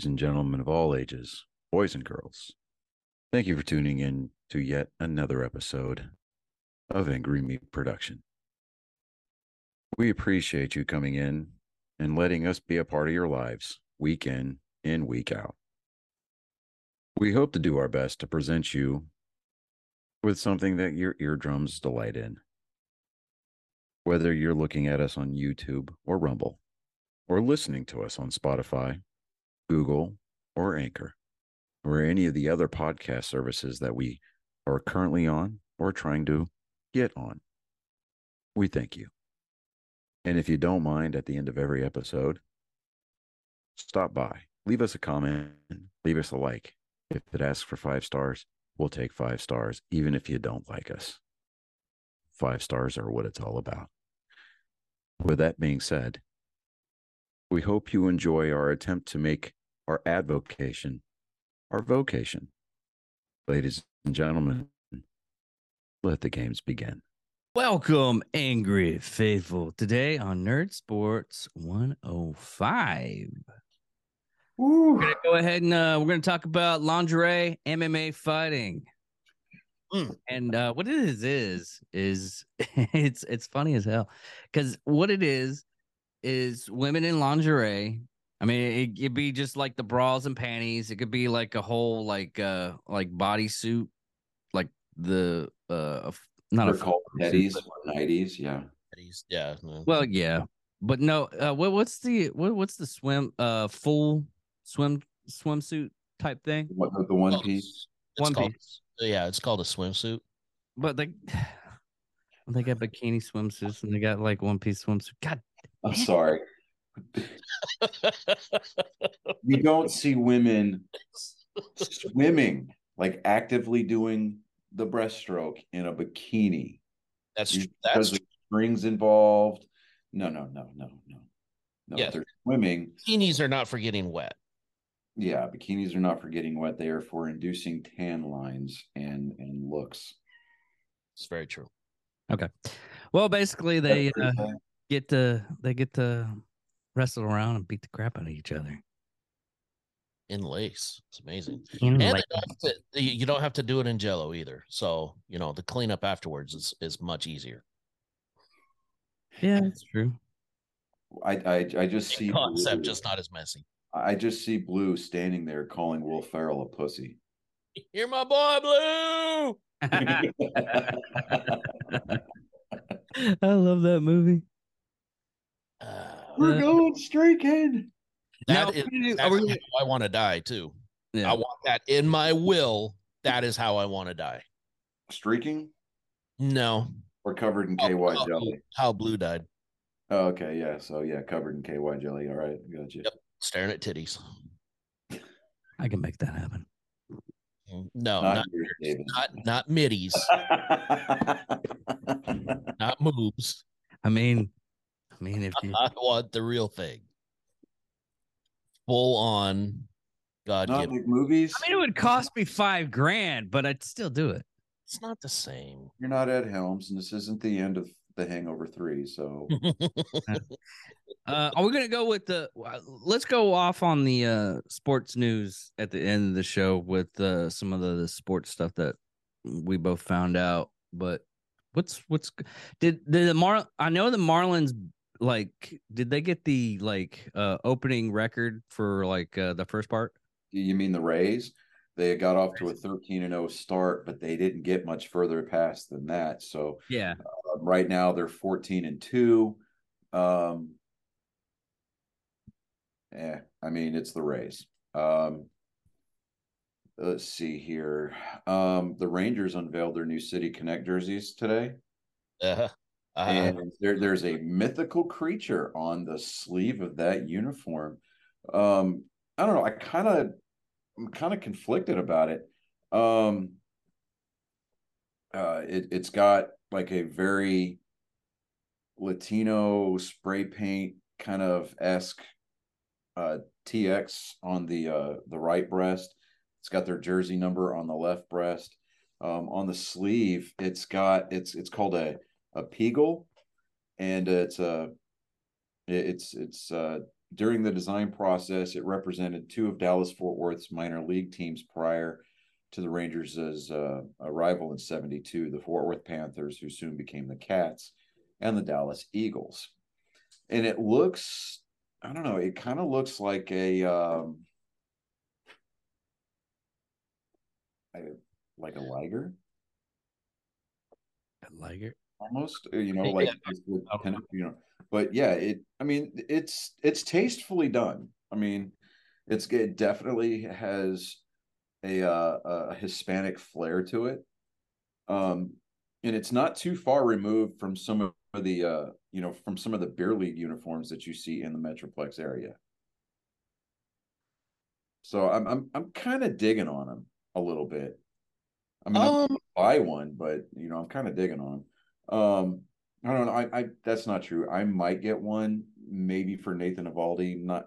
ladies and gentlemen of all ages, boys and girls. Thank you for tuning in to yet another episode of Angry Meat Production. We appreciate you coming in and letting us be a part of your lives week in and week out. We hope to do our best to present you with something that your eardrums delight in. Whether you're looking at us on YouTube or Rumble, or listening to us on Spotify, Google, or Anchor, or any of the other podcast services that we are currently on or trying to get on. We thank you. And if you don't mind, at the end of every episode, stop by, leave us a comment, leave us a like. If it asks for five stars, we'll take five stars, even if you don't like us. Five stars are what it's all about. With that being said, we hope you enjoy our attempt to make our advocation our vocation. Ladies and gentlemen, let the games begin. Welcome, Angry Faithful. Today on Nerd Sports 105. We're gonna go ahead and uh, we're gonna talk about lingerie, MMA fighting. Mm. And uh, what it is is is it's it's funny as hell because what it is is women in lingerie. I mean, it could be just like the bras and panties. It could be like a whole like uh like bodysuit, like the uh not They're a called suit, Teddies or nighties. Yeah. He's- Yeah. no. Well, yeah, but no. Uh, what what's the what what's the swim uh full swim swimsuit type thing? What the, the one Well, piece? One called- piece. Yeah, it's called a swimsuit. But they they got bikini swimsuits and they got like one piece swimsuit. God, I'm sorry. You don't see women swimming, like actively doing the breaststroke in a bikini. That's because that's there's strings involved. No, no, no, no, no. No, Yeah. they're swimming. bikinis are not for getting wet. Yeah, bikinis are not for getting wet. They are for inducing tan lines and and looks. It's very true. Okay. Well, basically they uh, get to they get to wrestle around and beat the crap out of each other. In lace. It's amazing. In And like- don't to, you you don't have to do it in jello either. So, you know, the cleanup afterwards is, is much easier. yeah, that's true. I I I just see concept, Blue- just not as messy. I just see Blue standing there calling Will Ferrell a pussy. You're my boy, Blue. I love that movie. Uh, We're going streaking. Now, that is we're gonna do- are we how I want to die too. Yeah. I want that in my will. That is how I want to die. Streaking No. or covered in Oh, KY how- oh, jelly? How Blue died. Oh, okay, yeah. So yeah, covered in KY jelly. All right, got you. Yep. Staring at titties. I can make that happen. No, Not not yours, not, not middies, not moobs. I mean, I mean, if you I want the real thing. Full on God Not given. like movies. I mean, it would cost me five grand, but I'd still do it. It's not the same. You're not Ed Helms, and this isn't the end of The Hangover Three. So Uh, are we gonna go with the? uh, Let's go off on the uh, sports news at the end of the show with uh, some of the, the sports stuff that we both found out. But what's what's did did the Mar? I know the Marlins like did they get the like uh opening record for like uh, the first part? you mean the Rays? They got off to a 13 and 0 start, but they didn't get much further past than that. So Yeah. uh, right now they're 14 and 2 um yeah i mean it's the rays um let's see here um the rangers unveiled their new city connect jerseys today Uh, uh, and there, there's a mythical creature on the sleeve of that uniform. Um i don't know i kind of i'm kind of conflicted about it. Um uh it, it's got like a very latino spray paint kind of esque uh tx on the uh the right breast. It's got their jersey number on the left breast. Um on the sleeve it's got it's it's called a a Peagle, and uh, it's a it's it's uh during the design process, it represented two of Dallas Fort Worth's minor league teams prior to the Rangers' uh, arrival in 72, the Fort Worth Panthers, who soon became the Cats, and the Dallas Eagles. And it looks, I don't know, it kind of looks like a, um, like a liger. A liger? Almost, uh, you know, like yeah. you know, but yeah, it. I mean, it's it's tastefully done. I mean, it's it definitely has a uh, a Hispanic flair to it. Um, and it's not too far removed from some of the uh, you know, from some of the beer league uniforms that you see in the Metroplex area. So I'm I'm I'm kind of digging on them a little bit. I mean, um, buy one, but you know, I'm kind of digging on. Um, I don't know. I, I that's not true. I might get one, maybe for Nathan Eovaldi. Not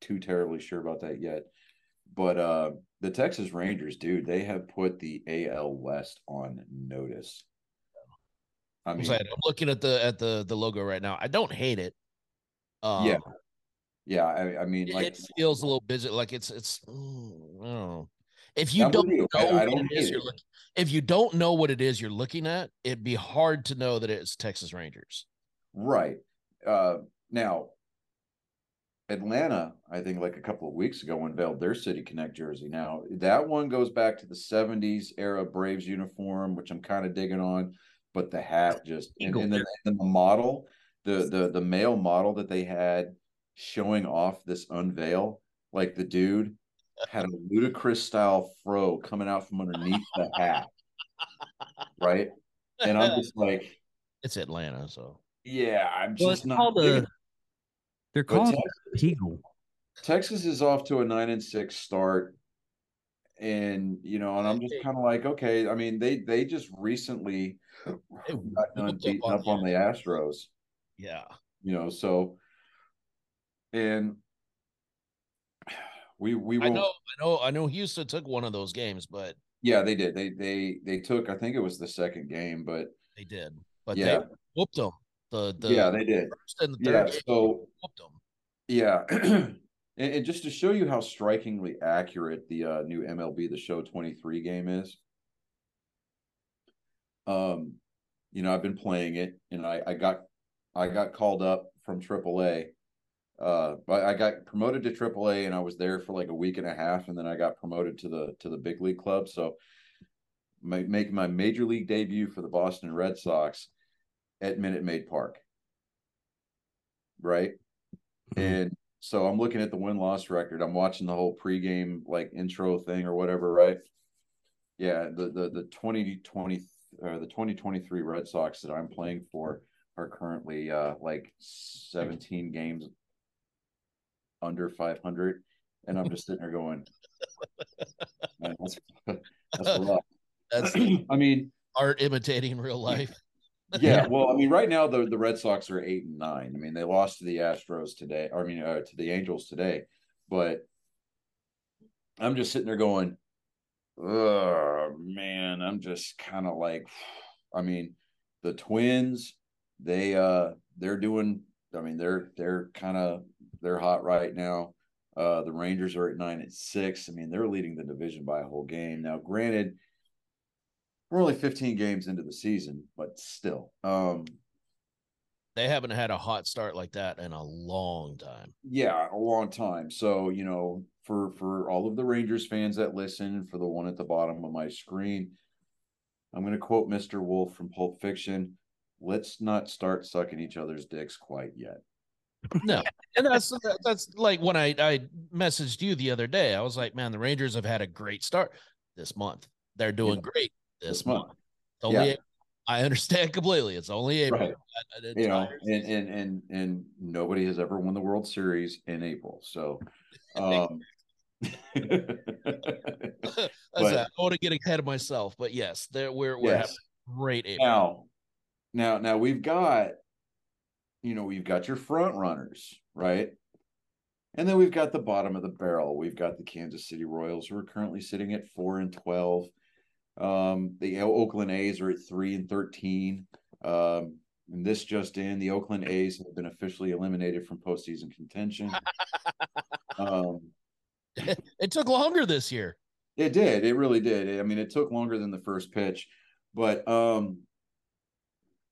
too terribly sure about that yet. But uh the Texas Rangers, dude, they have put the AL West on notice. I mean, I'm looking at the at the the logo right now. I don't hate it. Um, yeah, yeah. I, I mean, it, like it feels a little busy. Like it's it's. Mm, if you don't you. know I, I don't you're looking, if you don't know what it is you're looking at, it'd be hard to know that it's Texas Rangers. Right. Uh, now, Atlanta, I think like a couple of weeks ago, unveiled their City Connect jersey. Now, that one goes back to the 70s era Braves uniform, which I'm kind of digging on, but the hat just and, and, the, and the model, the the the male model that they had showing off this unveil, like the dude had a Ludacris style fro coming out from underneath the hat. Right. And I'm just like it's Atlanta, so yeah, I'm well, just not called a, they're called Eagle. Texas is off to a nine and six start. And you know, and I'm just kind of like, okay. I mean, they they just recently got done beating up on the Astros. Yeah. You know, so and we we will, I know I know I know Houston took one of those games, but yeah, they did. They they they took I think it was the second game, but they did. But yeah. they whooped them. The, the yeah, they did. The yeah, so whooped them. Yeah. and, and, just to show you how strikingly accurate the uh, new MLB The Show 23 game is, um, you know, I've been playing it, and I, I got I got called up from AAA uh I got promoted to AAA and I was there for like a week and a half and then I got promoted to the to the big league club. So my, making my major league debut for the Boston Red Sox at Minute Maid Park. Right? Mm-hmm. and so I'm looking at the win loss record. I'm watching the whole pregame like intro thing or whatever right? Yeah the the the 2020 or the 2023 Red Sox that I'm playing for are currently uh like 17 games under 500 and i'm just sitting there going that's, that's a lot. That's i mean art imitating real life. Yeah well i mean right now the, the red sox are eight and nine. I mean they lost to the astros today i mean uh, to the angels today but i'm just sitting there going oh man i'm just kind of like i mean the twins they uh they're doing i mean they're they're kind of they're hot right now. Uh, the Rangers are at nine and six. I mean, they're leading the division by a whole game. Now, granted, we're only 15 games into the season, but still. Um, they haven't had a hot start like that in a long time. Yeah, a long time. So, you know, for for all of the Rangers fans that listen, for the one at the bottom of my screen, I'm going to quote Mr. Wolf from Pulp Fiction. Let's not start sucking each other's dicks quite yet no, and that's that's like when I I messaged you the other day. I was like, man, the Rangers have had a great start this month. They're doing yeah. great this, this month. month. Only yeah. I understand completely. It's only April. Right. It's you know, and, and and and nobody has ever won the World Series in April. So um but, I want to get ahead of myself, but yes, there we're we're yes. having great April. Now, now, now we've got you know, we've got your front runners, right? And then we've got the bottom of the barrel. We've got the Kansas City Royals, who are currently sitting at four and twelve. Um, the Oakland A's are at three and thirteen. Um, and this just in: the Oakland A's have been officially eliminated from postseason contention. um, it took longer this year. It did. It really did. I mean, it took longer than the first pitch, but um,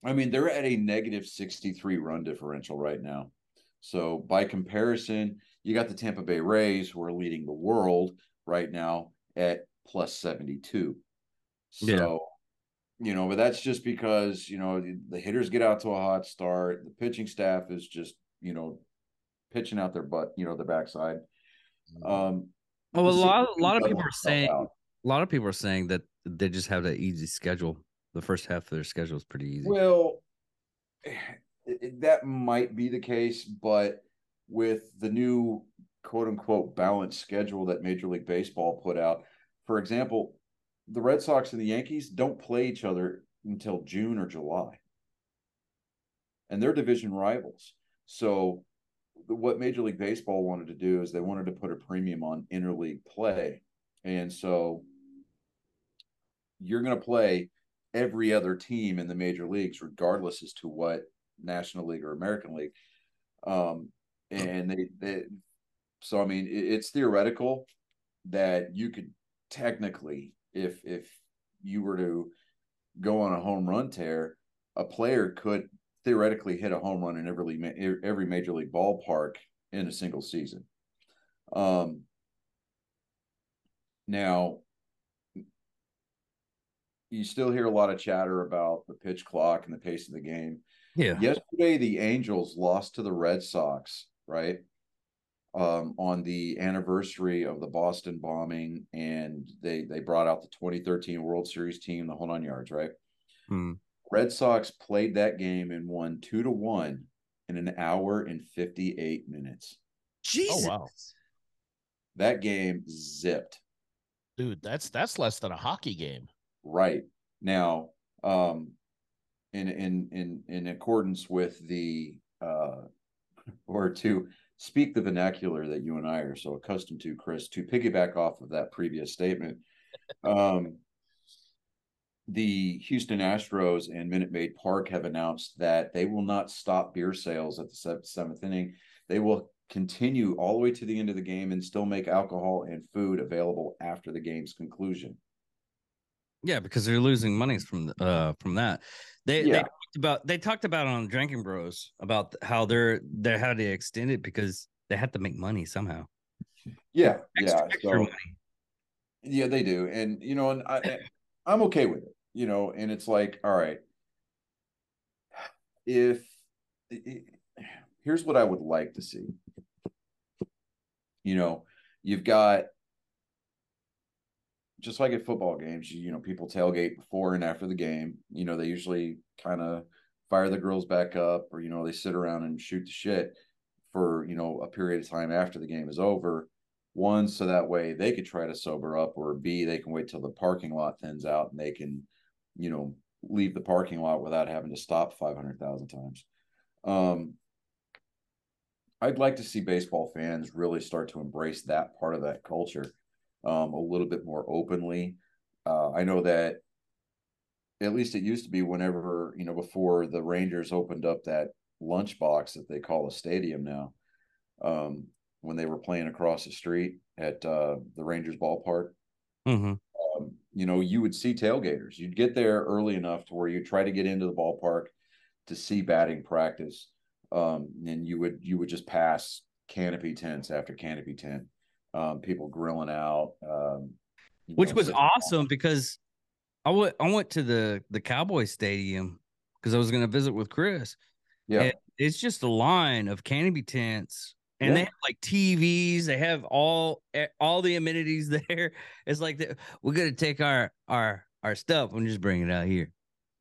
I mean, they're at a negative 63 run differential right now. So by comparison, you got the Tampa Bay Rays who are leading the world right now at plus 72. So, yeah. you know, but that's just because, you know, the, the hitters get out to a hot start. The pitching staff is just, you know, pitching out their butt, you know, the backside. Mm-hmm. Um, well, a lot, a lot of people are saying, out. a lot of people are saying that they just have that easy schedule. The first half of their schedule is pretty easy. Well, that might be the case, but with the new quote unquote balanced schedule that Major League Baseball put out, for example, the Red Sox and the Yankees don't play each other until June or July. And they're division rivals. So what Major League Baseball wanted to do is they wanted to put a premium on interleague play. And so you're going to play every other team in the major leagues, regardless as to what National League or American League. Um, and they, they, so I mean, it, it's theoretical that you could technically, if if you were to go on a home run tear, a player could theoretically hit a home run in every every major league ballpark in a single season. Um, now, you still hear a lot of chatter about the pitch clock and the pace of the game. Yeah. Yesterday, the Angels lost to the Red Sox, right? Um, on the anniversary of the Boston bombing, and they they brought out the 2013 World Series team, the hold on yards, right? Hmm. Red Sox played that game and won two to one in an hour and 58 minutes. Jesus. Oh, wow. That game zipped. Dude, that's that's less than a hockey game. Right. Now, um in in in in accordance with the uh or to speak the vernacular that you and I are so accustomed to, Chris, to piggyback off of that previous statement. Um the Houston Astros and Minute Maid Park have announced that they will not stop beer sales at the seventh inning. They will continue all the way to the end of the game and still make alcohol and food available after the game's conclusion. Yeah, because they're losing money from uh from that. They yeah. they talked about they talked about on Drinking Bros about how they're they had to extend it because they had to make money somehow. Yeah, extra, yeah, extra so, yeah, they do, and you know, and I I'm okay with it you know, and it's like, all right, if here's what I would like to see. You know, you've got just like at football games, you, you know, people tailgate before and after the game. You know, they usually kind of fire the girls back up or, you know, they sit around and shoot the shit for, you know, a period of time after the game is over. One, so that way they could try to sober up, or B, they can wait till the parking lot thins out and they can you know, leave the parking lot without having to stop 500,000 times. Um, I'd like to see baseball fans really start to embrace that part of that culture um, a little bit more openly. Uh, I know that at least it used to be whenever, you know, before the Rangers opened up that lunchbox that they call a stadium now, um, when they were playing across the street at uh, the Rangers ballpark. Mm-hmm you know, you would see tailgaters. You'd get there early enough to where you try to get into the ballpark to see batting practice. Um, and you would you would just pass canopy tents after canopy tent, um, people grilling out, um, which know, was awesome because I went I went to the the Cowboy Stadium because I was going to visit with Chris. Yeah, and it's just a line of canopy tents and yeah. they have like TVs. They have all eh, all the amenities there. It's like the, we're gonna take our our our stuff and just bring it out here.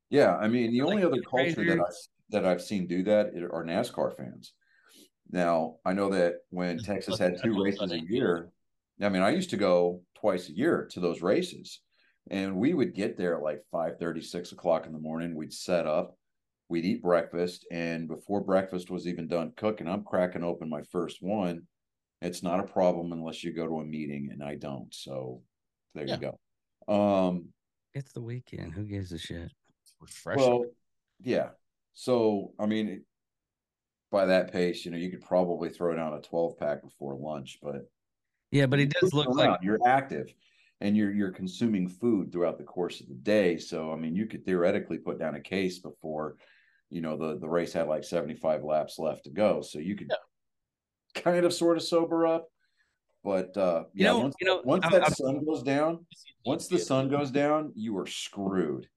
Yeah, I mean the only like, other culture that I that I've seen do that are NASCAR fans. Now I know that when Texas had two races a year, I mean I used to go twice a year to those races, and we would get there at like 5 30, 6 o'clock in the morning. We'd set up we'd eat breakfast and before breakfast was even done cooking i'm cracking open my first one. It's not a problem unless you go to a meeting and i don't so there yeah. you go. Um it's the weekend. Who gives a shit? Refreshing. Well yeah. So I mean, by that pace, you know, you could probably throw down a 12 pack before lunch, but Yeah, but he you're does look moving like you're active and you're you're consuming food throughout the course of the day. So I mean, you could theoretically put down a case before, you know, the the race had like 75 laps left to go. So you could kind of sort of sober up. But uh You yeah, know- once, you know, once I'm- that I'm- sun goes down, once the sun goes down, you are screwed,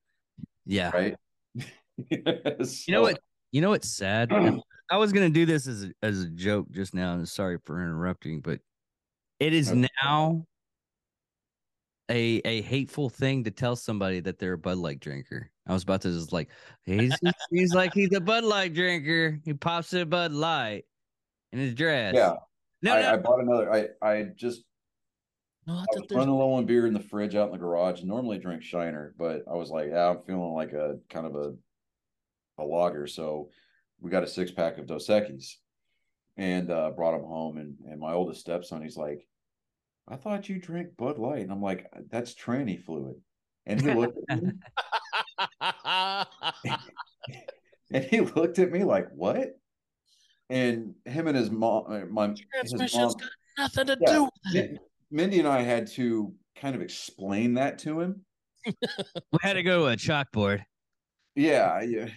yeah. right? You know what? You know what's sad? And I was gonna do this as a, as a joke just now, and sorry for interrupting, but it is Okay. now a a hateful thing to tell somebody that they're a Bud Light drinker. I was about to just like, he's he seems like he's a Bud Light drinker. He pops a Bud Light in his dress. Yeah, no, I, no, I bought another. I I just Not I that was running low on beer in the fridge out in the garage. Normally drink Shiner, but I was like, yeah, I'm feeling like a kind of a a lager. So we got a six pack of Dos Equis and uh, brought them home. And and my oldest stepson, he's like, I thought you drink Bud Light, and I'm like, that's tranny fluid. And he looked at me, and he looked at me like, what? And him and his mom, uh, my his transmission's mom, got nothing to Yeah. do with it. Mindy and I had to kind of explain that to him. we had to go to a chalkboard. Yeah, yeah.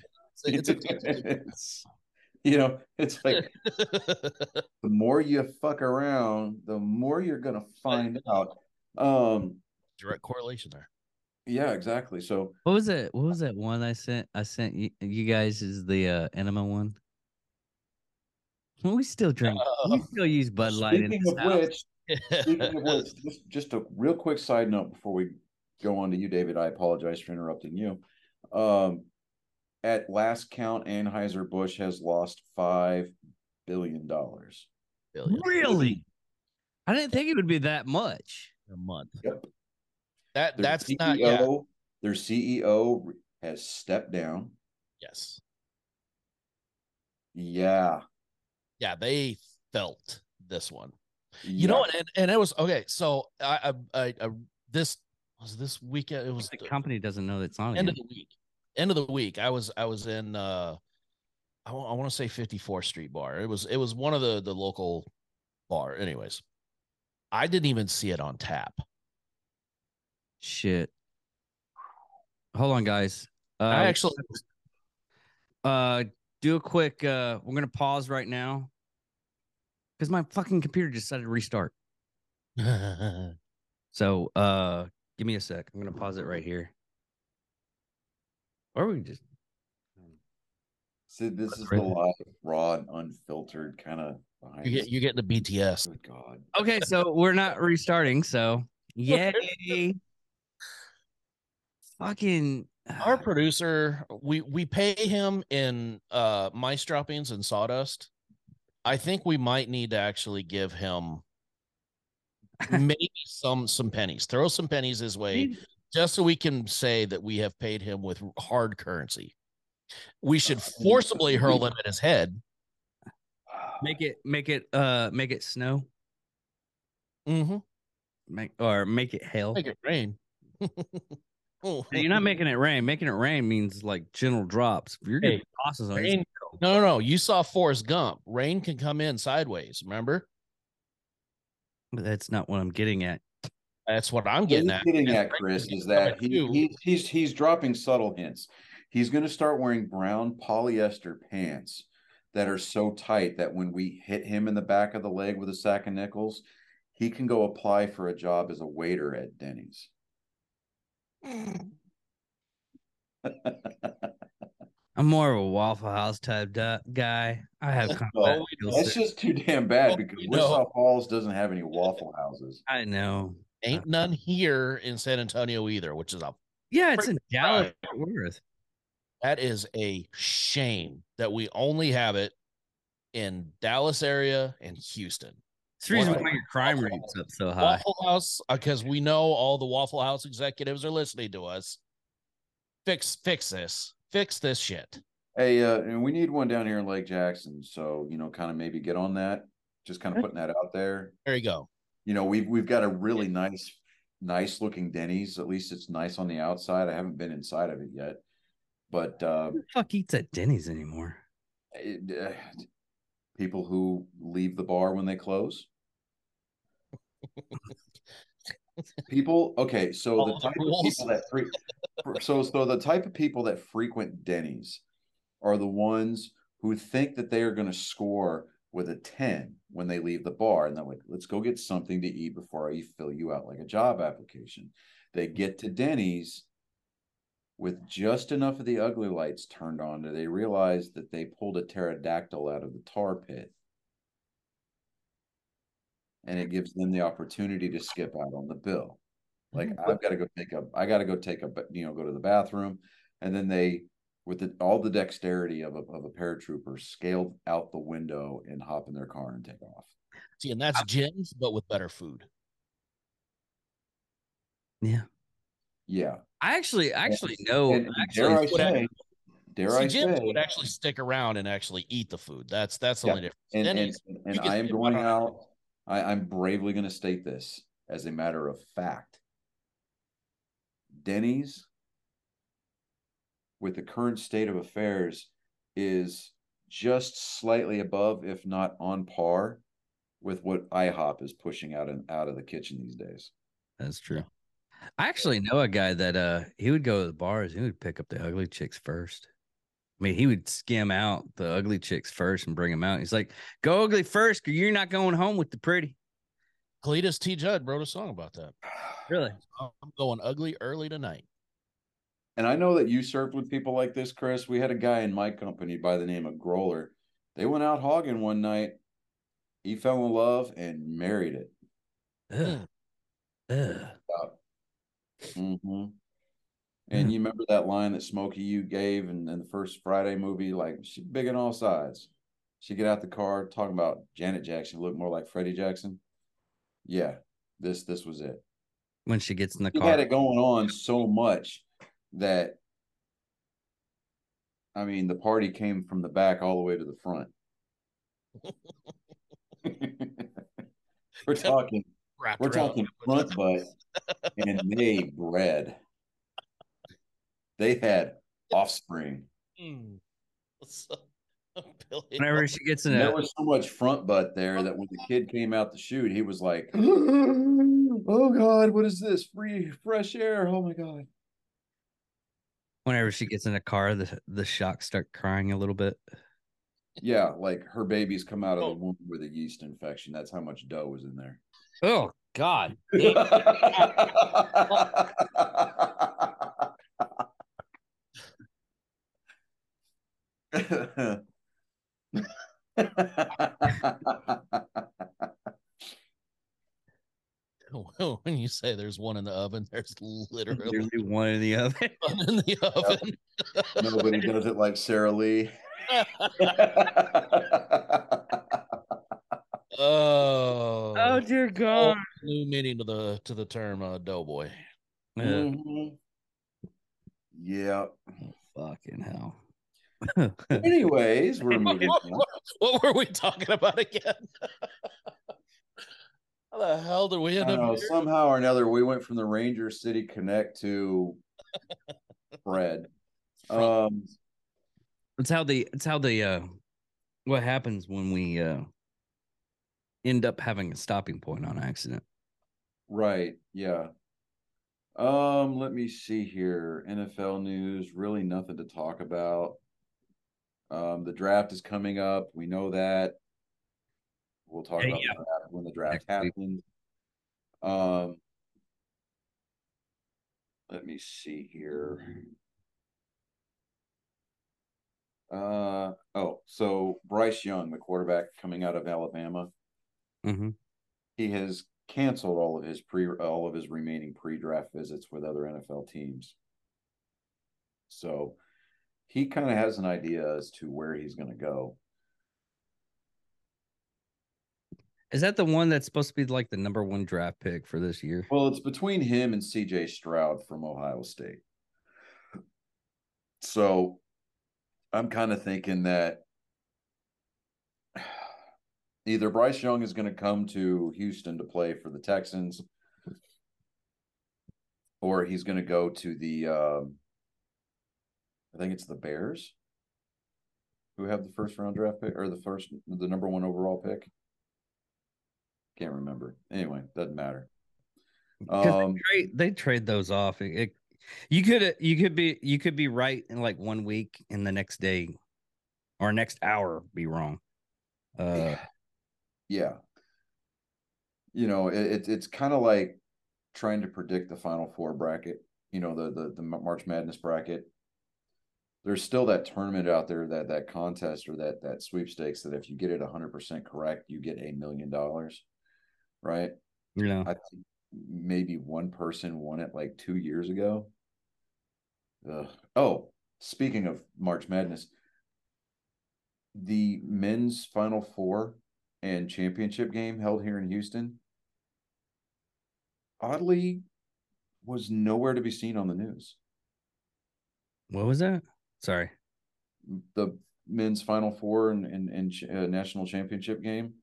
It's, it's, It's- you know, it's like the more you fuck around, the more you're gonna find out. Um, direct correlation there. yeah, exactly. So What was it? What was that one I sent? I sent you, you guys is the uh, enema one. We still drink. we Oh. still use Bud Light speaking this of house. which, speaking of which, just, just a real quick side note before we go on to you, David. I apologize for interrupting you. Um, at last count, Anheuser Busch has lost five billion dollars. Really? I didn't think it would be that much. a month. Yep. That Their that's CEO, not yeah. their CEO has stepped down. Yes. Yeah. Yeah, they felt this one. You yeah. know, and and it was okay. So I I, I, I this was this weekend. It was The the company doesn't know it's on end it. of the week. End of the week. I was I was in uh I want to say 54th Street Bar. It was it was one of the the local bar. Anyways, I didn't even see it on tap. Shit. Hold on, guys. Uh, I actually uh, do a quick. Uh, we're gonna pause right now because my fucking computer just decided to restart. So, uh, give me a sec. I'm gonna pause it right here. Or we can just. See, this is the live, raw, and unfiltered kind of behind. you get the- you get the BTS. Good God. Okay, so we're not restarting. So, yay! fucking. Our producer, we we pay him in uh mice droppings and sawdust. I think we might need to actually give him maybe some some pennies. Throw some pennies his way just so we can say that we have paid him with hard currency. We should forcibly hurl them at his head. make it make it uh make it snow Mm-hmm. make or make it hail Make it rain. Hey, you're not making it rain making it rain means like gentle drops if you're getting Hey, tosses on rain. No, no, no. You saw Forrest Gump. Rain can come in sideways. Remember? but that's not what i'm getting at That's what I'm What getting he's at. getting at, Chris, is that at he, you. he he's he's dropping subtle hints. He's going to start wearing brown polyester pants that are so tight that when we hit him in the back of the leg with a sack of nickels, he can go apply for a job as a waiter at Denny's. i'm more of a waffle house type du- guy i have That's combat all we skill That's just too damn bad because you Wichita. Falls doesn't have any waffle houses. i know Ain't none here in San Antonio either, which is a yeah it's in dallas Worth. that is a shame that we only have it in Dallas area and Houston. it's the reason why your crime Waffle rate's up so high Waffle House, because we know all the Waffle House executives are listening to us. Fix fix this. Fix this shit. Hey, uh, and we need one down here in Lake Jackson. So, you know, kind of maybe get on that. Just kind of putting that out there. There you go. You know, we've we've got a really nice, nice looking Denny's. At least it's nice on the outside. I haven't been inside of it yet. But uh, Who the fuck eats at Denny's anymore? it, uh, people who leave the bar when they close. people, okay, so the type of people that fre- so so the type of people that frequent Denny's are the ones who think that they are going to score with a 10 when they leave the bar and they're like let's go get something to eat before i fill you out like a job application. They mm-hmm. get to denny's with just enough of the ugly lights turned on that they realize that they pulled a pterodactyl out of the tar pit. And it gives them the opportunity to skip out on the bill. Like mm-hmm. i've got to go take a i got to go take a you know go to the bathroom. And then they with the, all the dexterity of a, of a paratrooper scaled out the window and hop in their car and take off See, and that's gyms, but with better food. Yeah. yeah I actually actually know and actually dare i what I- say dare See, i gyms say would actually stick around and actually eat the food. That's that's the Yeah. only difference. and, and, Denny's, and I am going out out. I, I'm bravely going to state this as a matter of fact. Denny's, with the current state of affairs, is just slightly above, if not on par, with what IHOP is pushing out and out of the kitchen these days. That's true. I actually know a guy that uh he would go to the bars, he would pick up the ugly chicks first. I mean, he would skim out the ugly chicks first and bring them out. He's like, "Go ugly first, or you're not going home with the pretty." Cletus T. Judd wrote a song about that. Really? I'm going ugly early tonight. And I know that you served with people like this, Chris. We had a guy in my company by the name of Growler. They went out hogging one night. He fell in love and married it. Ugh. Ugh. hmm And you remember that line that Smokey you gave in, in the first Friday movie? Like, she's big on all sides. She get out the car talking about Janet Jackson look more like Freddie Jackson. Yeah, this this was it. When she gets in the He car, had it going on so much that I mean the party came from the back all the way to the front. we're talking Wrapped we're talking front butt and they bred. They had offspring. Mm. Whenever she gets in And there was so much front butt there that when the kid came out to shoot, he was like, "Oh God, what is this? Free fresh air! Oh my God!" Whenever she gets in a car, the the shocks start crying a little bit. Yeah, like her babies come out of Oh. the womb with a yeast infection. That's how much dough was in there. Oh God! when you say there's one in the oven, there's literally Literally one or the other. one in the oven. Nobody does it like Sara Lee. oh, Oh dear God! new meaning to the to the term uh, doughboy. Uh, Mhm. Yeah. fucking hell! Anyways, we're moving on. What were we talking about again? How the hell did we I end don't up know, here? somehow or another, we went from the Ranger City Connect to Fred. Um, It's how the it's how the uh what happens when we uh end up having a stopping point on accident. right, yeah. Um, let me see here. NFL news, really nothing to talk about. Um, the draft is coming up. We know that. We'll talk Yeah, about yeah. the draft when the draft Next week. happens. Um, let me see here. Uh oh, so Bryce Young, the quarterback coming out of Alabama, Mm-hmm. he has canceled all of his pre all of his remaining pre-draft visits with other NFL teams. So he kind of has an idea as to where he's going to go. Is that the one that's supposed to be like the number one draft pick for this year? Well, it's between him and CJ Stroud from Ohio State. So I'm kind of thinking that either Bryce Young is going to come to Houston to play for the Texans or he's going to go to the um, I think it's the Bears who have the first round draft pick or the first the number one overall pick. Can't remember. Anyway, doesn't matter. Um, they, trade, they trade those off. It, it- you could you could be you could be right in like one week, and the next day or next hour be wrong. Uh, yeah. You know, it, it it's kind of like trying to predict the Final Four bracket. You know, the the the March Madness bracket. There's still that tournament out there, that that contest or that that sweepstakes that if you get it 100% correct, you get a million dollars, right? you know, I think maybe one person won it like two years ago. Ugh. Oh, speaking of March Madness, the men's Final Four and championship game held here in Houston oddly was nowhere to be seen on the news. what was that? Sorry. The men's Final Four and, and, and uh, national championship game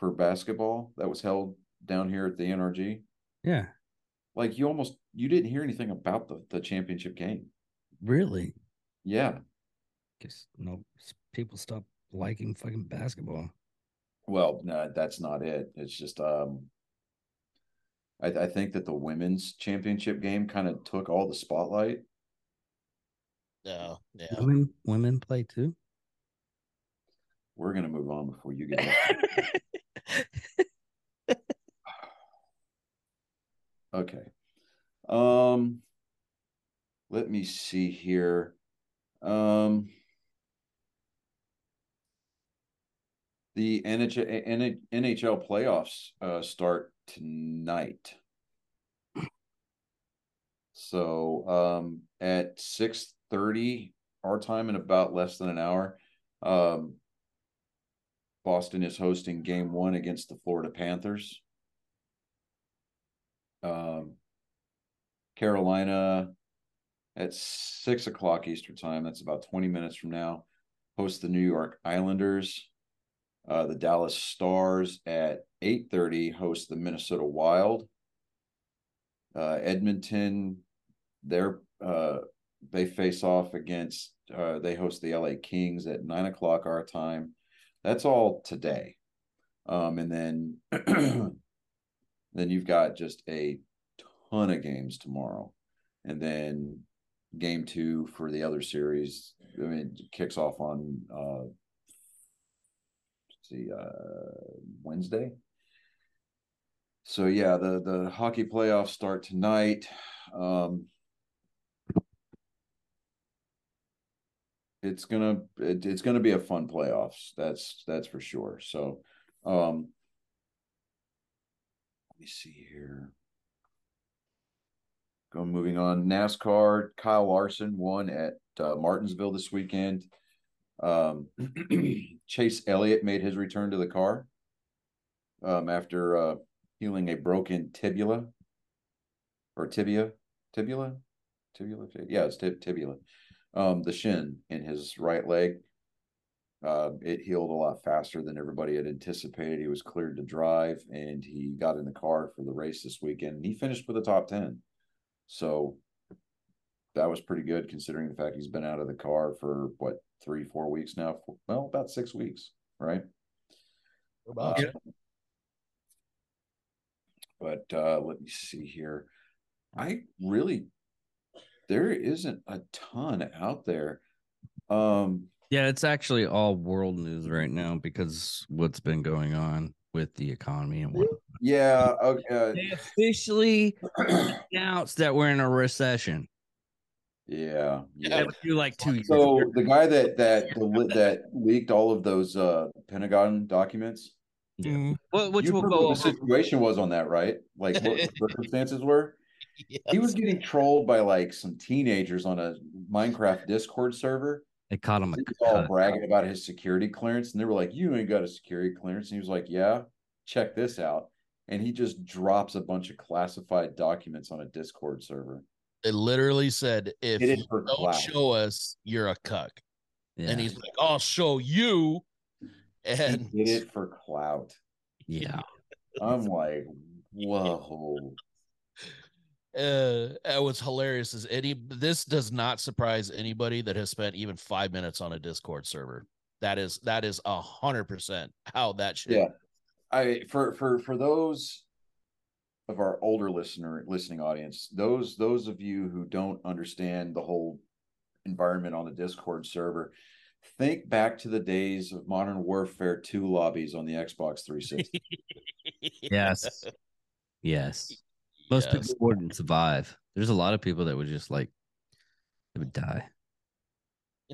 for basketball that was held down here at the NRG. Yeah, like you almost you didn't hear anything about the the championship game. really. Yeah. Guess no s- people stop liking fucking basketball. Well, no, that's not it. It's just um I, I think that the women's championship game kind of took all the spotlight. No, yeah. Women women play too. We're gonna move on before you get okay. Um let me see here. Um the NHL, NHL playoffs uh, start tonight. So um, at six thirty our time in about less than an hour, um, Boston is hosting Game One against the Florida Panthers. Um, Carolina at six o'clock Eastern time. That's about twenty minutes from now. Host the New York Islanders. Uh, the Dallas Stars at 8:30 host the Minnesota Wild. Uh, Edmonton, they're uh, they face off against uh, they host the LA Kings at nine o'clock our time. That's all today, um, and then then you've got just a ton of games tomorrow, and then game two for the other series. I mean, kicks off on uh, see uh Wednesday. So yeah, the the hockey playoffs start tonight. Um it's gonna it, it's gonna be a fun playoffs. That's that's for sure. So um let me see here. Go moving on. NASCAR, Kyle Larson won at uh, Martinsville this weekend. Um, Chase Elliott made his return to the car um, after uh, healing a broken tibula or tibia, tibula, tibula. Yeah, it's tib- tibula. Um, the shin in his right leg. Uh, it healed a lot faster than everybody had anticipated. He was cleared to drive, and he got in the car for the race this weekend. And he finished with a top ten. So that was pretty good considering the fact he's been out of the car for what three, four weeks now. Well, about six weeks, right? About Uh, but uh, let me see here. I really there isn't a ton out there. Um, Yeah, it's actually all world news right now because what's been going on with the economy and what yeah, okay, they officially uh, announced that we're in a recession. yeah, That yeah. was like two years. So ago. the guy that that that leaked all of those uh Pentagon documents, Mhm. Wh- which you will go what the situation was on that, right? Like what the circumstances were. He was getting trolled by like some teenagers on a Minecraft Discord server. They caught him. He was all bragging about his security clearance, and they were like, "You ain't got a security clearance." And he was like, "Yeah, check this out." And he just drops a bunch of classified documents on a Discord server. It literally said, if you don't clout. show us, you're a cuck. Yeah. And he's like, I'll show you. And he did it for clout. yeah. I'm like, whoa. Uh, uh, what's hilarious is any this does not surprise anybody that has spent even five minutes on a Discord server. That is that is a hundred percent how that should Yeah. I for for for those of our older listener listening audience, those those of you who don't understand the whole environment on the Discord server, think back to the days of Modern Warfare 2 lobbies on the Xbox 360. Yes. Yes. Most Yes. people wouldn't survive. There's a lot of people that would just like they would die.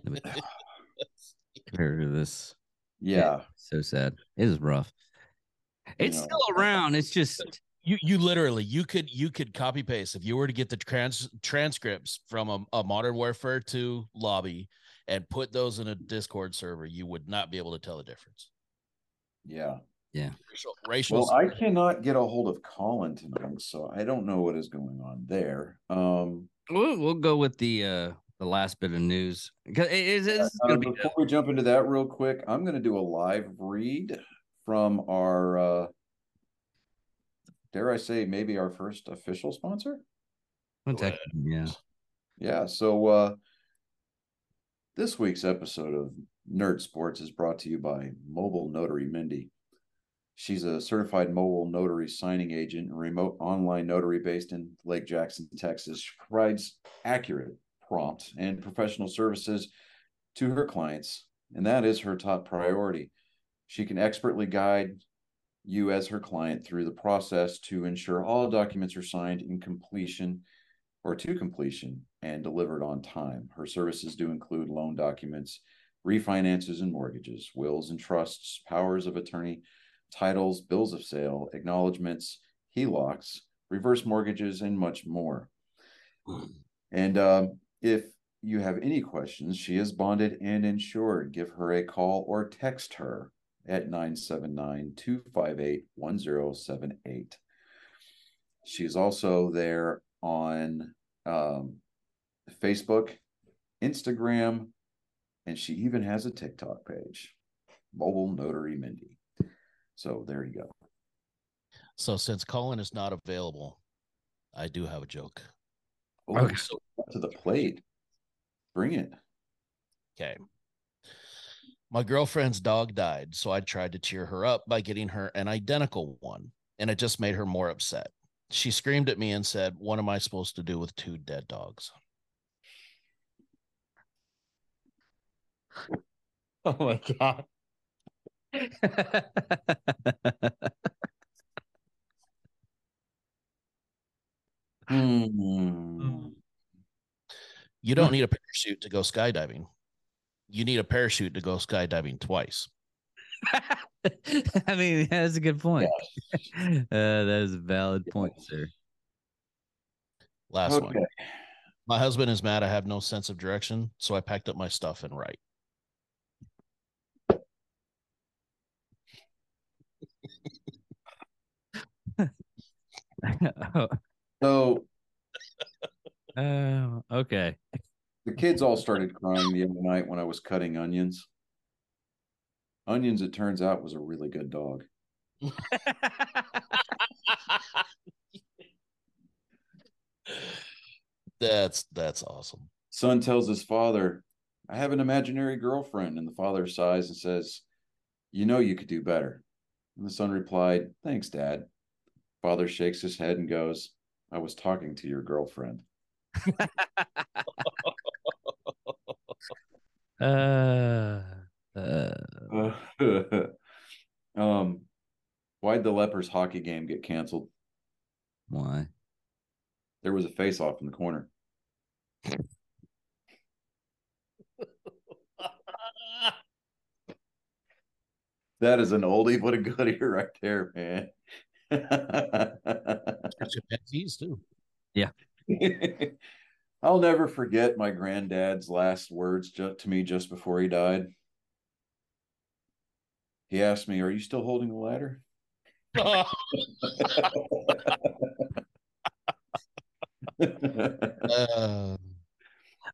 They would compared to this. yeah. So sad. It is rough. It's know. still around. It's just you you literally you could you could copy paste if you were to get the trans transcripts from a, a modern warfare 2 lobby and put those in a discord server you would not be able to tell the difference Yeah. Racial, racial Well, I cannot get a hold of Colin tonight, so I don't know what is going on there. Um we'll, we'll go with the uh the last bit of news. 'Cause it- it's, it's Uh, gonna be before we jump into that real quick, I'm going to do a live read from our, uh, dare I say, maybe our first official sponsor. One yeah. Yeah. So uh, this week's episode of Nerd Sports is brought to you by Mobile Notary Mindy. She's a certified mobile notary signing agent and remote online notary based in Lake Jackson, Texas. She provides accurate, prompt, and professional services to her clients, and that is her top priority. She can expertly guide you as her client through the process to ensure all documents are signed in completion or to completion and delivered on time. Her services do include loan documents, refinances and mortgages, wills and trusts, powers of attorney, titles, bills of sale, acknowledgments, HELOCs, reverse mortgages, and much more. And um, if you have any questions, she is bonded and insured. Give her a call or text her at 979 258 1078. She's also there on um, Facebook, Instagram, and she even has a TikTok page, Mobile Notary Mindy. So there you go. so since colin is not available i do have a joke Oh, Okay. so to the plate. Bring it. Okay. My girlfriend's dog died, so I tried to cheer her up by getting her an identical one, and it just made her more upset. She screamed at me and said, What am I supposed to do with two dead dogs? Oh my god. Hmm. You don't need a parachute to go skydiving. You need a parachute to go skydiving twice. I mean, that's a good point. Uh, that is a valid point, sir. Last Okay. one. My husband is mad I have no sense of direction, so I packed up my stuff and write. oh, So okay. the kids all started crying the other night when I was cutting onions. Onions, it turns out, was a really good dog. That's that's awesome. Son tells his father, I have an imaginary girlfriend. And the father sighs and says, You know, you could do better. And the son replied, Thanks, Dad. Father shakes his head and goes, I was talking to your girlfriend. Uh, uh, um, why'd the Lepers hockey game get canceled? why? There was a face off in the corner. That is an oldie but a goodie right there, man. Chimpanzees too. Yeah. I'll never forget my granddad's last words to me just before he died. He asked me, Are you still holding the ladder? Uh,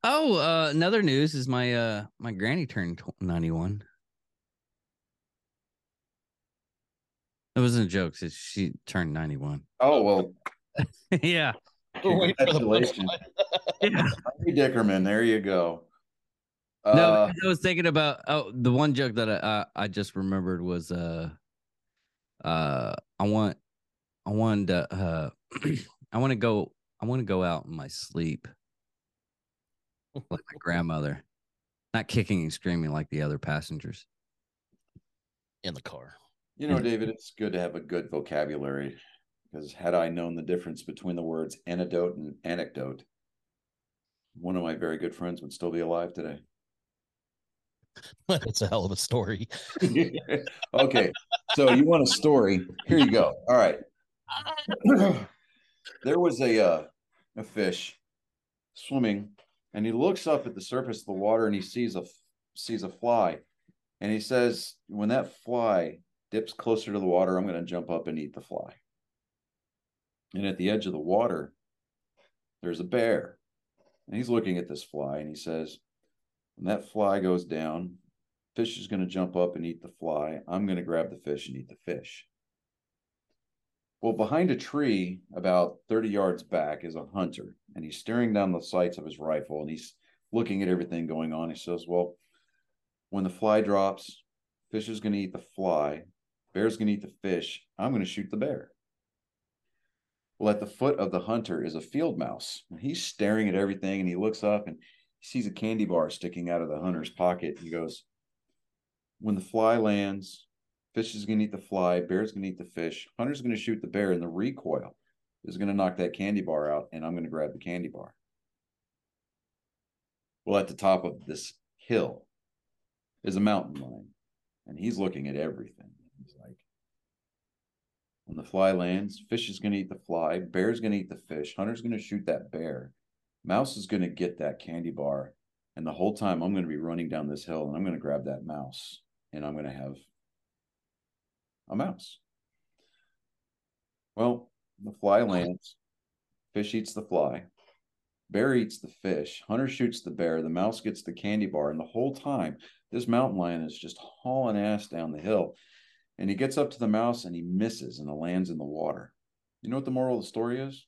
Oh, uh, another news is my uh my granny turned 91. It wasn't a joke. It's, she turned 91. oh, well, yeah. We're waiting for the Congratulations. Yeah. Larry Dickerman, there you go. no, Uh, because I was thinking about oh, the one joke that I uh, I just remembered was uh uh I want I wanted to uh I want to go I want to go out in my sleep like my grandmother, not kicking and screaming like the other passengers. in the car. You know, David, it's good to have a good vocabulary because had I known the difference between the words antidote and anecdote, one of my very good friends would still be alive today. it's a hell of a story. okay, so you want a story? Here you go. All right. there was a uh, a fish swimming, and he looks up at the surface of the water and he sees a sees a fly, and he says, "When that fly dips closer to the water, I'm going to jump up and eat the fly." And at the edge of the water, there's a bear, and he's looking at this fly, and he says, "When that fly goes down, fish is going to jump up and eat the fly. I'm going to grab the fish and eat the fish." Well, behind a tree, about 30 yards back, is a hunter, and he's staring down the sights of his rifle and he's looking at everything going on. He says, Well, when the fly drops, fish is going to eat the fly, bear's going to eat the fish. I'm going to shoot the bear. Well, at the foot of the hunter is a field mouse, and he's staring at everything and he looks up and he sees a candy bar sticking out of the hunter's pocket. He goes, When the fly lands, Fish is going to eat the fly. Bear's going to eat the fish. Hunter's going to shoot the bear, and the recoil is going to knock that candy bar out, and I'm going to grab the candy bar. Well, at the top of this hill is a mountain lion, and he's looking at everything. He's like, when the fly lands, fish is going to eat the fly. Bear's going to eat the fish. Hunter's going to shoot that bear. Mouse is going to get that candy bar. And the whole time I'm going to be running down this hill and I'm going to grab that mouse and I'm going to have a mouse. Well, the fly lands, fish eats the fly, bear eats the fish, hunter shoots the bear, the mouse gets the candy bar, and the whole time this mountain lion is just hauling ass down the hill. And he gets up to the mouse and he misses and it lands in the water. You know what the moral of the story is?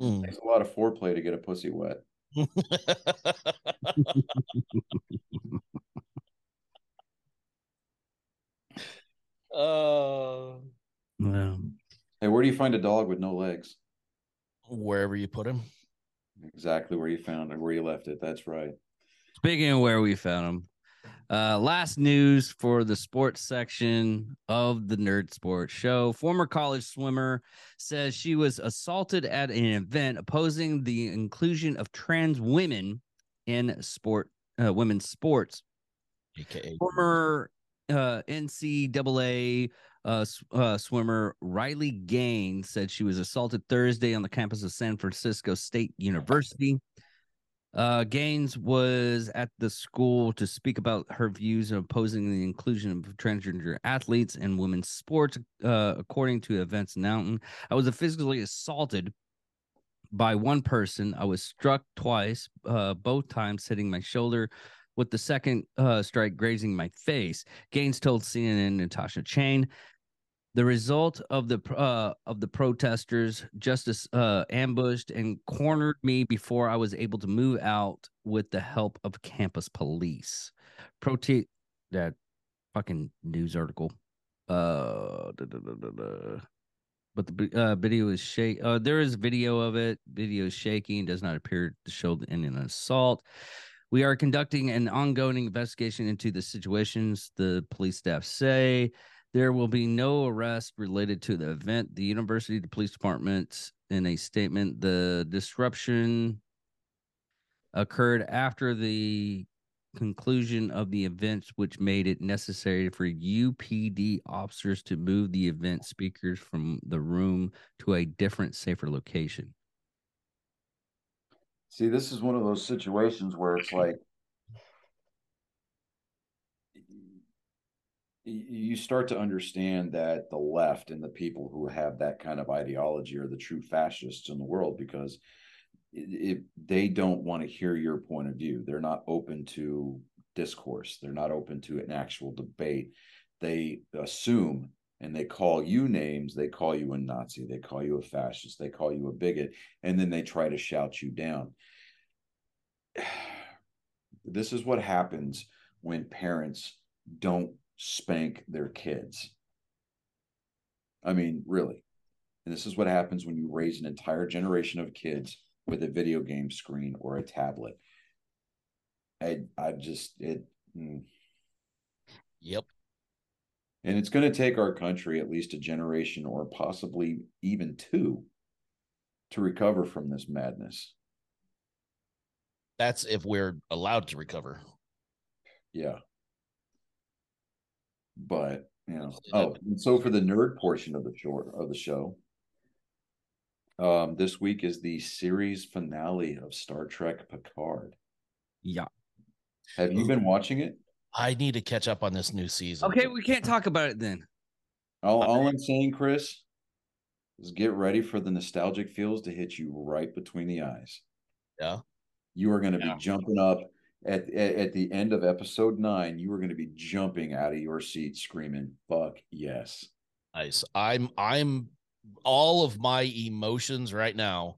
Hmm. Takes a lot of foreplay to get a pussy wet. uh, Well, Hey, where do you find a dog with no legs? wherever you put him. Exactly where you found it, where you left it. That's right. Speaking of where we found him, uh, last news for the sports section of the Nerd Sports Show. Former college swimmer says she was assaulted at an event opposing the inclusion of trans women in sport, uh, women's sports. AKA. Former uh, NCAA uh, uh, swimmer Riley Gaines said she was assaulted Thursday on the campus of San Francisco State University. Uh, Gaines was at the school to speak about her views of opposing the inclusion of transgender athletes in women's sports. Uh, according to events announcement, I was physically assaulted by one person. I was struck twice, uh, both times hitting my shoulder, with the second uh, strike grazing my face. Gaines told CNN Natasha Chen. The result of the uh, of the protesters, justice uh, ambushed and cornered me before I was able to move out with the help of campus police. Prote that fucking news article. Uh, da, da, da. But the uh, video is shake. Uh, there is video of it. Video is shaking. Does not appear to show any an assault. We are conducting an ongoing investigation into the situations. The police staff say there will be no arrest related to the event. The university, the police department, in a statement, the disruption occurred after the conclusion of the events, which made it necessary for UPD officers to move the event speakers from the room to a different, safer location. See, this is one of those situations where it's like you start to understand that the left and the people who have that kind of ideology are the true fascists in the world because if they don't want to hear your point of view. They're not open to discourse. They're not open to an actual debate. They assume and they call you names, they call you a Nazi, they call you a fascist, they call you a bigot, and then they try to shout you down. This is what happens when parents don't spank their kids. I mean, really. And this is what happens when you raise an entire generation of kids with a video game screen or a tablet. I I just it mm. Yep. and it's going to take our country at least a generation or possibly even two to recover from this madness. That's if we're allowed to recover. Yeah. But you know, oh, and so for the nerd portion of the short of the show, um, this week is the series finale of Star Trek Picard. Yeah. Have you been watching it? I need to catch up on this new season. Okay, we can't talk about it then. All, all I'm saying, Chris, is get ready for the nostalgic feels to hit you right between the eyes. Yeah. You are going to Yeah. be jumping up at, at at the end of episode nine. You are going to be jumping out of your seat, screaming "fuck yes!" Nice. I'm I'm all of my emotions right now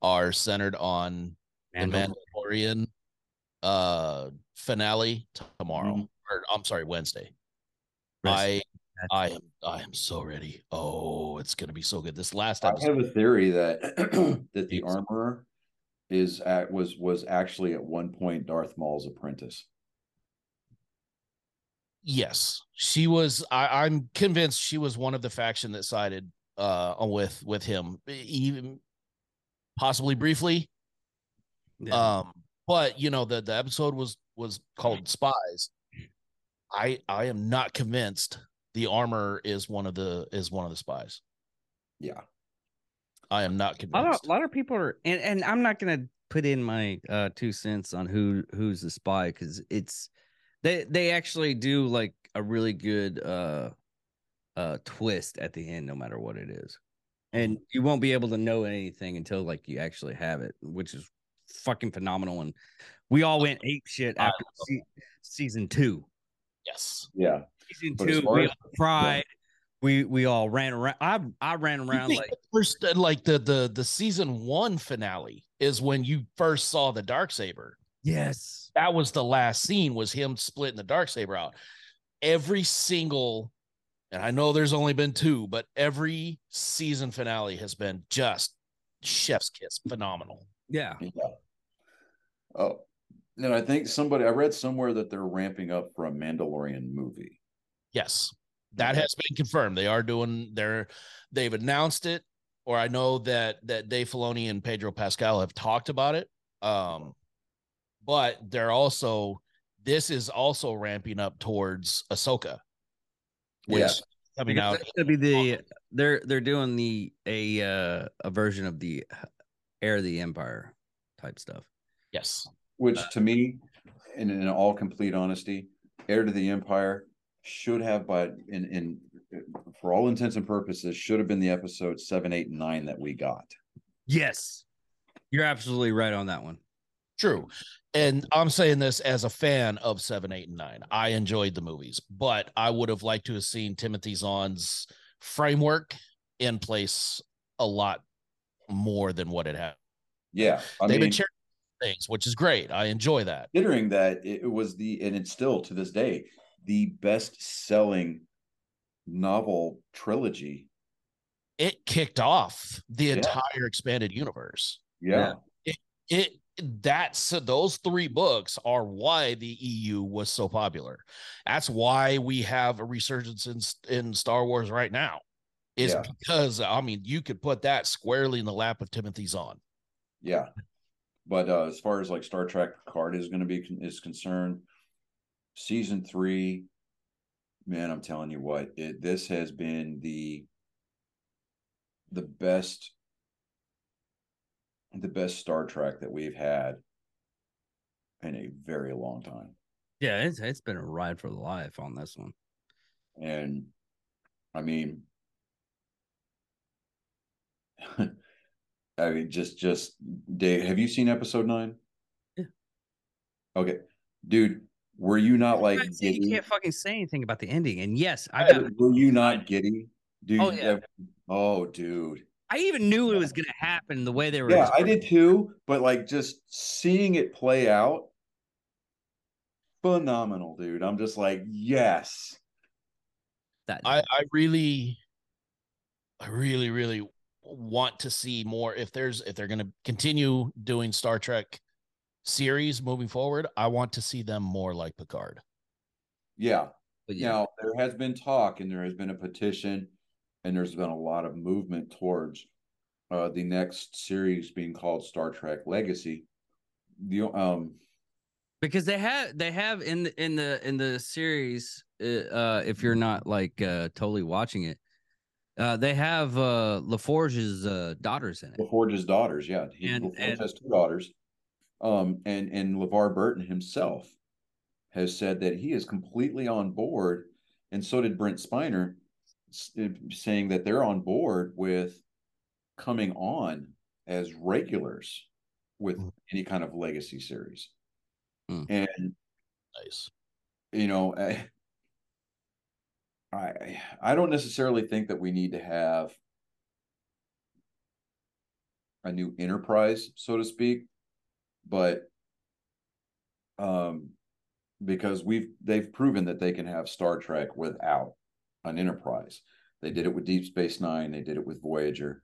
are centered on the Mandalorian uh finale tomorrow. Mhm. Or I'm sorry, Wednesday. Rest- I I am I am so ready. Oh, it's gonna be so good. This last I have a theory that that the Yes. armorer is at was was actually at one point Darth Maul's apprentice. Yes, she was. I, I'm convinced she was one of the faction that sided uh with with him, even possibly briefly. Yeah. Um, but you know the the episode was was called Spies. I I am not convinced the armor is one of the is one of the spies. Yeah, I am not a lot convinced. of, lot of people are, and, and I'm not gonna put in my uh, two cents on who who's the spy because it's they they actually do like a really good uh uh twist at the end, no matter what it is, and you won't be able to know anything until like you actually have it, which is fucking phenomenal. And we all went ape shit after se- season two. yes. yeah. Season two, we all cried. We we all ran around. I I ran around like the first uh, like the the the season one finale is when you first saw the dark saber. yes. that was the last scene was him splitting the dark saber out every single and i know there's only been two but every season finale has been just chef's kiss phenomenal Yeah. Yeah. Oh, and I think somebody I read somewhere that they're ramping up for a Mandalorian movie. yes that has been confirmed they are doing their they've announced it or i know that that dave filoni and pedro pascal have talked about it um but they're also this is also ramping up towards ahsoka which Yeah. coming out that's gonna be the they're they're doing the a uh a version of the Heir of the Empire type stuff. yes Which to me, in, in all complete honesty, Heir to the Empire should have, but in in for all intents and purposes, should have been the episode seven, eight, and nine that we got. Yes. You're absolutely right on that one. True. And I'm saying this as a fan of seven, eight, and nine. I enjoyed the movies, but I would have liked to have seen Timothy Zahn's framework in place a lot more than what it had. Yeah, I They've mean, been sharing things, which is great. I enjoy that. considering that it was the and it's still to this day the best selling novel trilogy. It kicked off the Yeah. entire expanded universe. Yeah, It that's those three books are why the EU was so popular. That's why we have a resurgence in in Star Wars right now. Is Yeah. because I mean you could put that squarely in the lap of Timothy Zahn. yeah. But uh, as far as like Star Trek Picard is going to be is concerned, season three, man, I'm telling you what, it this has been the the best the best Star Trek that we've had in a very long time. Yeah, it's it's been a ride for the life on this one. And I mean, I mean, just, just, Dave, have you seen episode nine? Yeah. Okay, dude, Were you not like You you giddy? can't fucking say anything about the ending. And yes, I got. Were you not giddy? Oh, dude, Oh, yeah. oh, dude. I even knew it was gonna happen the way they were. Yeah, I did too. But like just seeing it play out, phenomenal, dude. I'm just like, yes. That I, I really, I really, really want to see more. If there's, if they're going to continue doing Star Trek series moving forward, I want to see them more like Picard. Yeah. but yeah. Now there has been talk and there has been a petition and there's been a lot of movement towards uh the next series being called Star Trek Legacy. The um because they have they have in the in the in the series uh, uh if you're not like uh totally watching it uh they have uh laforge's uh daughters in it LaForge's daughters, yeah. He And- LaForge and- has two daughters. Um and and LeVar Burton himself has said that he is completely on board, and so did Brent Spiner, uh, saying that they're on board with coming on as regulars with Mhm. any kind of legacy series. Hmm. And Nice. you know, I, I I don't necessarily think that we need to have a new enterprise, so to speak, but um because we've they've proven that they can have Star Trek without an enterprise. They did it with Deep Space Nine, they did it with Voyager.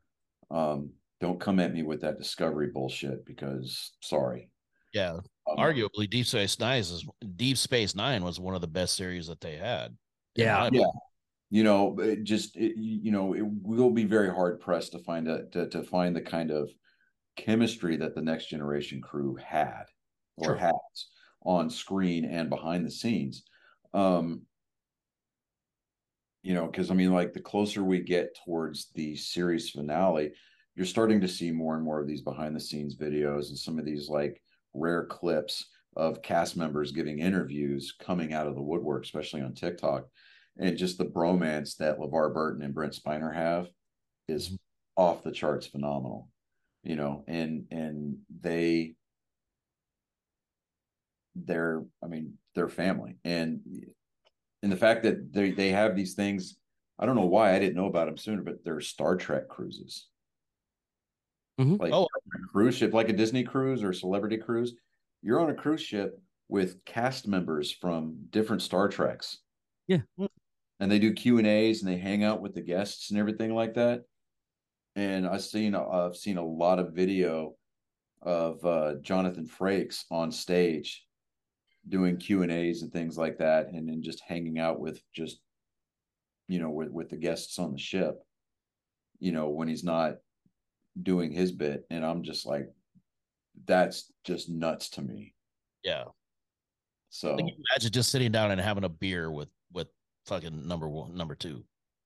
Um, don't come at me with that discovery bullshit because sorry. Yeah. Um, Arguably, Deep Space Nine is Deep Space Nine was one of the best series that they had. Yeah. Yeah. you know it just it, you know it will be very hard pressed to find a to, to find the kind of chemistry that the next generation crew had or Sure. has on screen and behind the scenes um you know because i mean like the closer we get towards the series finale you're starting to see more and more of these behind the scenes videos and some of these like rare clips of cast members giving interviews coming out of the woodwork especially on tiktok and just the bromance that LeVar Burton and Brent Spiner have is Mhm. off the charts phenomenal. You know, and and they they're I mean, they're family. And and the fact that they they have these things, I don't know why I didn't know about them sooner, but they're Star Trek cruises. Mhm. Like Oh. a cruise ship, like a Disney cruise or celebrity cruise. You're on a cruise ship with cast members from different Star Treks Yeah. and they do Q and A's and they hang out with the guests and everything like that. And I've seen I've seen a lot of video of uh, Jonathan Frakes on stage doing Q and A's and things like that, and then just hanging out with just you know with with the guests on the ship. You know when he's not doing his bit, and I'm just like, that's just nuts to me. Yeah. So imagine just sitting down and having a beer with with fucking number one, number two,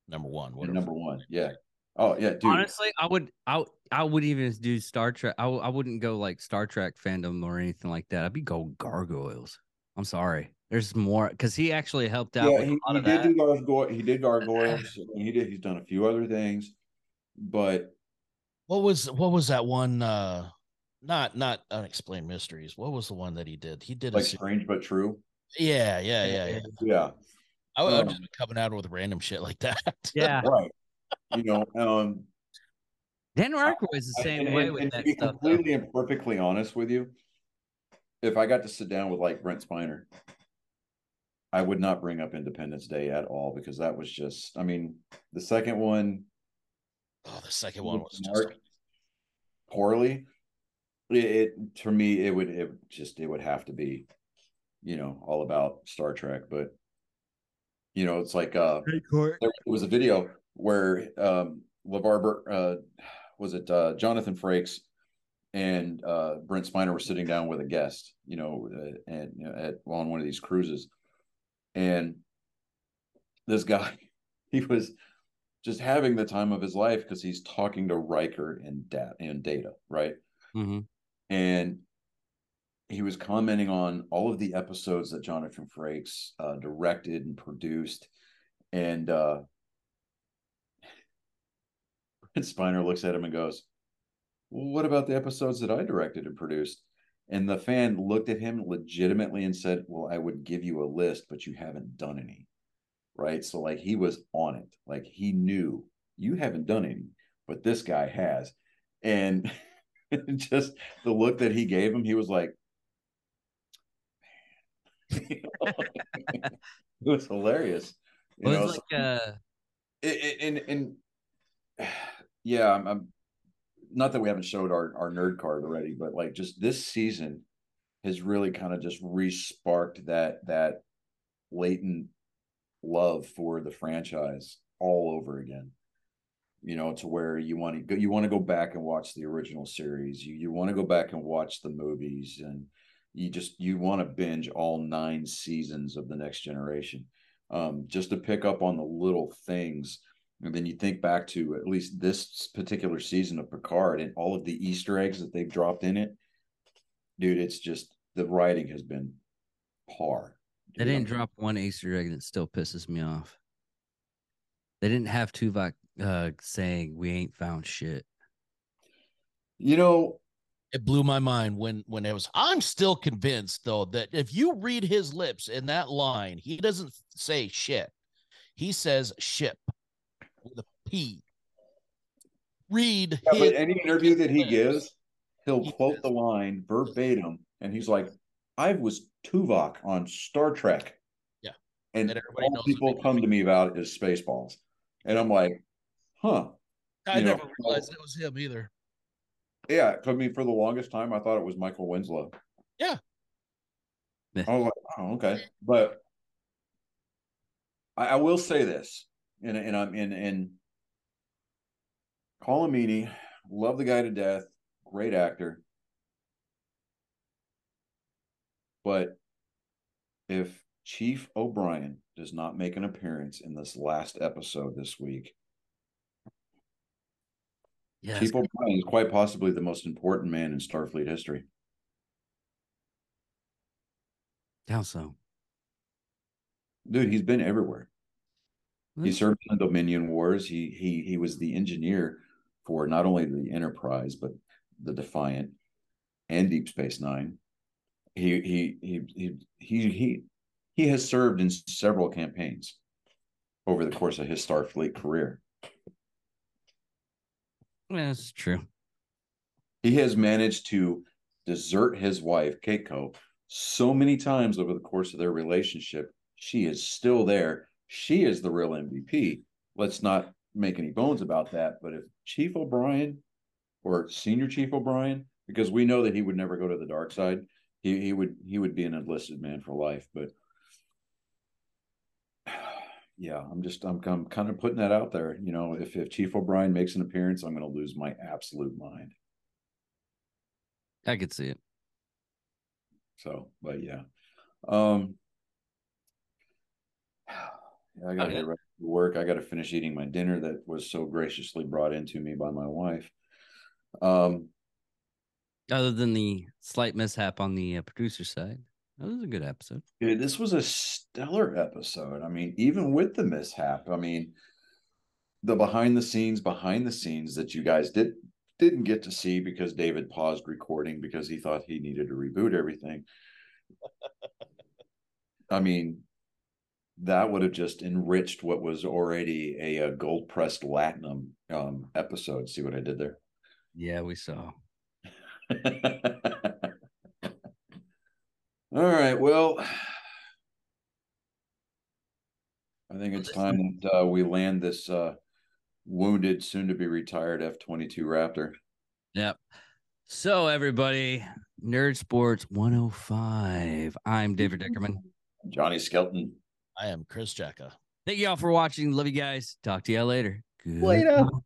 number one, whatever. number one, yeah. Oh yeah, dude. honestly i would i i would even do star trek I w- I wouldn't go like star trek fandom or anything like that i'd be go gargoyles i'm sorry there's more because he actually helped out yeah, with he, a lot he of did that do gargoyle. He did gargoyles. and he did. He's done a few other things, but What was what was that one? uh Not not unexplained mysteries. What was the one that he did? He did a like se- strange but true. yeah, yeah, yeah, yeah. Yeah, I would Um, just be coming out with random shit like that. yeah right. You know, um, dan Aykroyd is the same and, way and- with and to that be stuff though. completely and perfectly honest with you, if I got to sit down with like Brent Spiner, I would not bring up Independence Day at all because that was just. I mean, the second one oh, the second one was just poorly. It, it for me, it would it just it would have to be, you know, all about Star Trek. But you know, it's like uh, there was a video where um LeVar uh was it uh Jonathan Frakes and uh Brent Spiner were sitting down with a guest, you know, uh, and you know, at on one of these cruises, and this guy, he was just having the time of his life because he's talking to Riker and Dat and Data, right? Mhm. And he was commenting on all of the episodes that Jonathan Frakes uh, directed and produced, and Brent Spiner looks at him and goes, well, "What about the episodes that I directed and produced?" And the fan looked at him legitimately and said, Well, I would give you a list, but you haven't done any. Right. So, like, he was on it. Like, he knew you haven't done any, but this guy has. And just the look that he gave him, he was like, it was hilarious. You Well, know, it's so- like uh and and yeah, I'm, I'm not that we haven't showed our our nerd card already, but like just this season has really kind of just re-sparked that that latent love for the franchise all over again. You know, to where you want to go, you want to go back and watch the original series. You you want to go back and watch the movies, and you just you want to binge all nine seasons of the Next Generation um, just to pick up on the little things. And then you think back to at least this particular season of Picard and all of the Easter eggs that they've dropped in it. Dude, it's just the writing has been par. they didn't I'm- drop one Easter egg and it still pisses me off. They didn't have Tuvok uh saying we ain't found shit. You know, It blew my mind when when it was. I'm still convinced though that if you read his lips in that line, he doesn't say shit. He says ship with a P. Read yeah, but any interview that he gives, he'll He quote the line verbatim, and he's like, "I was Tuvok on Star Trek." Yeah. and And everybody all knows people come to me about is Spaceballs, and I'm like, "Huh." I you know, never realized it was him either. Yeah, I mean, for the longest time, I thought it was Michael Winslow. Yeah. Yeah. I was like, oh, okay. But I, I will say this, and and I'm in in Colin Meaney, love the guy to death, great actor. But if Chief O'Brien does not make an appearance in this last episode this week, Yeah. Chief O'Brien is quite possibly the most important man in Starfleet history. How so? Dude, he's been everywhere. He served in the Dominion Wars. He he he was the engineer for not only the Enterprise but the Defiant and Deep Space Nine. He he he he he he he has served in several campaigns over the course of his Starfleet career. That's true. He has managed to desert his wife, Keiko, so many times over the course of their relationship. She is still there. She is the real MVP. Let's not make any bones about that. But if Chief O'Brien or Senior Chief O'Brien, because we know that he would never go to the dark side, he, he would he would be an enlisted man for life. But yeah, I'm just I'm, I'm kind of putting that out there. You know, if if Chief O'Brien makes an appearance, I'm going to lose my absolute mind. I could see it. So, but yeah. Um I gotta Okay. get ready for work. I gotta finish eating my dinner that was so graciously brought into me by my wife. Um Other than the slight mishap on the uh, producer side, that was a good episode. dude, this was a stellar episode. I mean, even with the mishap, I mean, the behind the scenes, behind the scenes that you guys did didn't get to see because David paused recording because he thought he needed to reboot everything. I mean, that would have just enriched what was already a, a gold pressed latinum um, episode. See what I did there? Yeah, we saw. All right. Well, I think it's time that uh, we land this uh, wounded, soon to be retired F 22 Raptor. Yep. So everybody, Nerd Sports 105. I'm David Dickerman. Johnny Skelton. I am Chris Jacka. Thank you all for watching. Love you guys. Talk to y'all later. Later. Goodbye.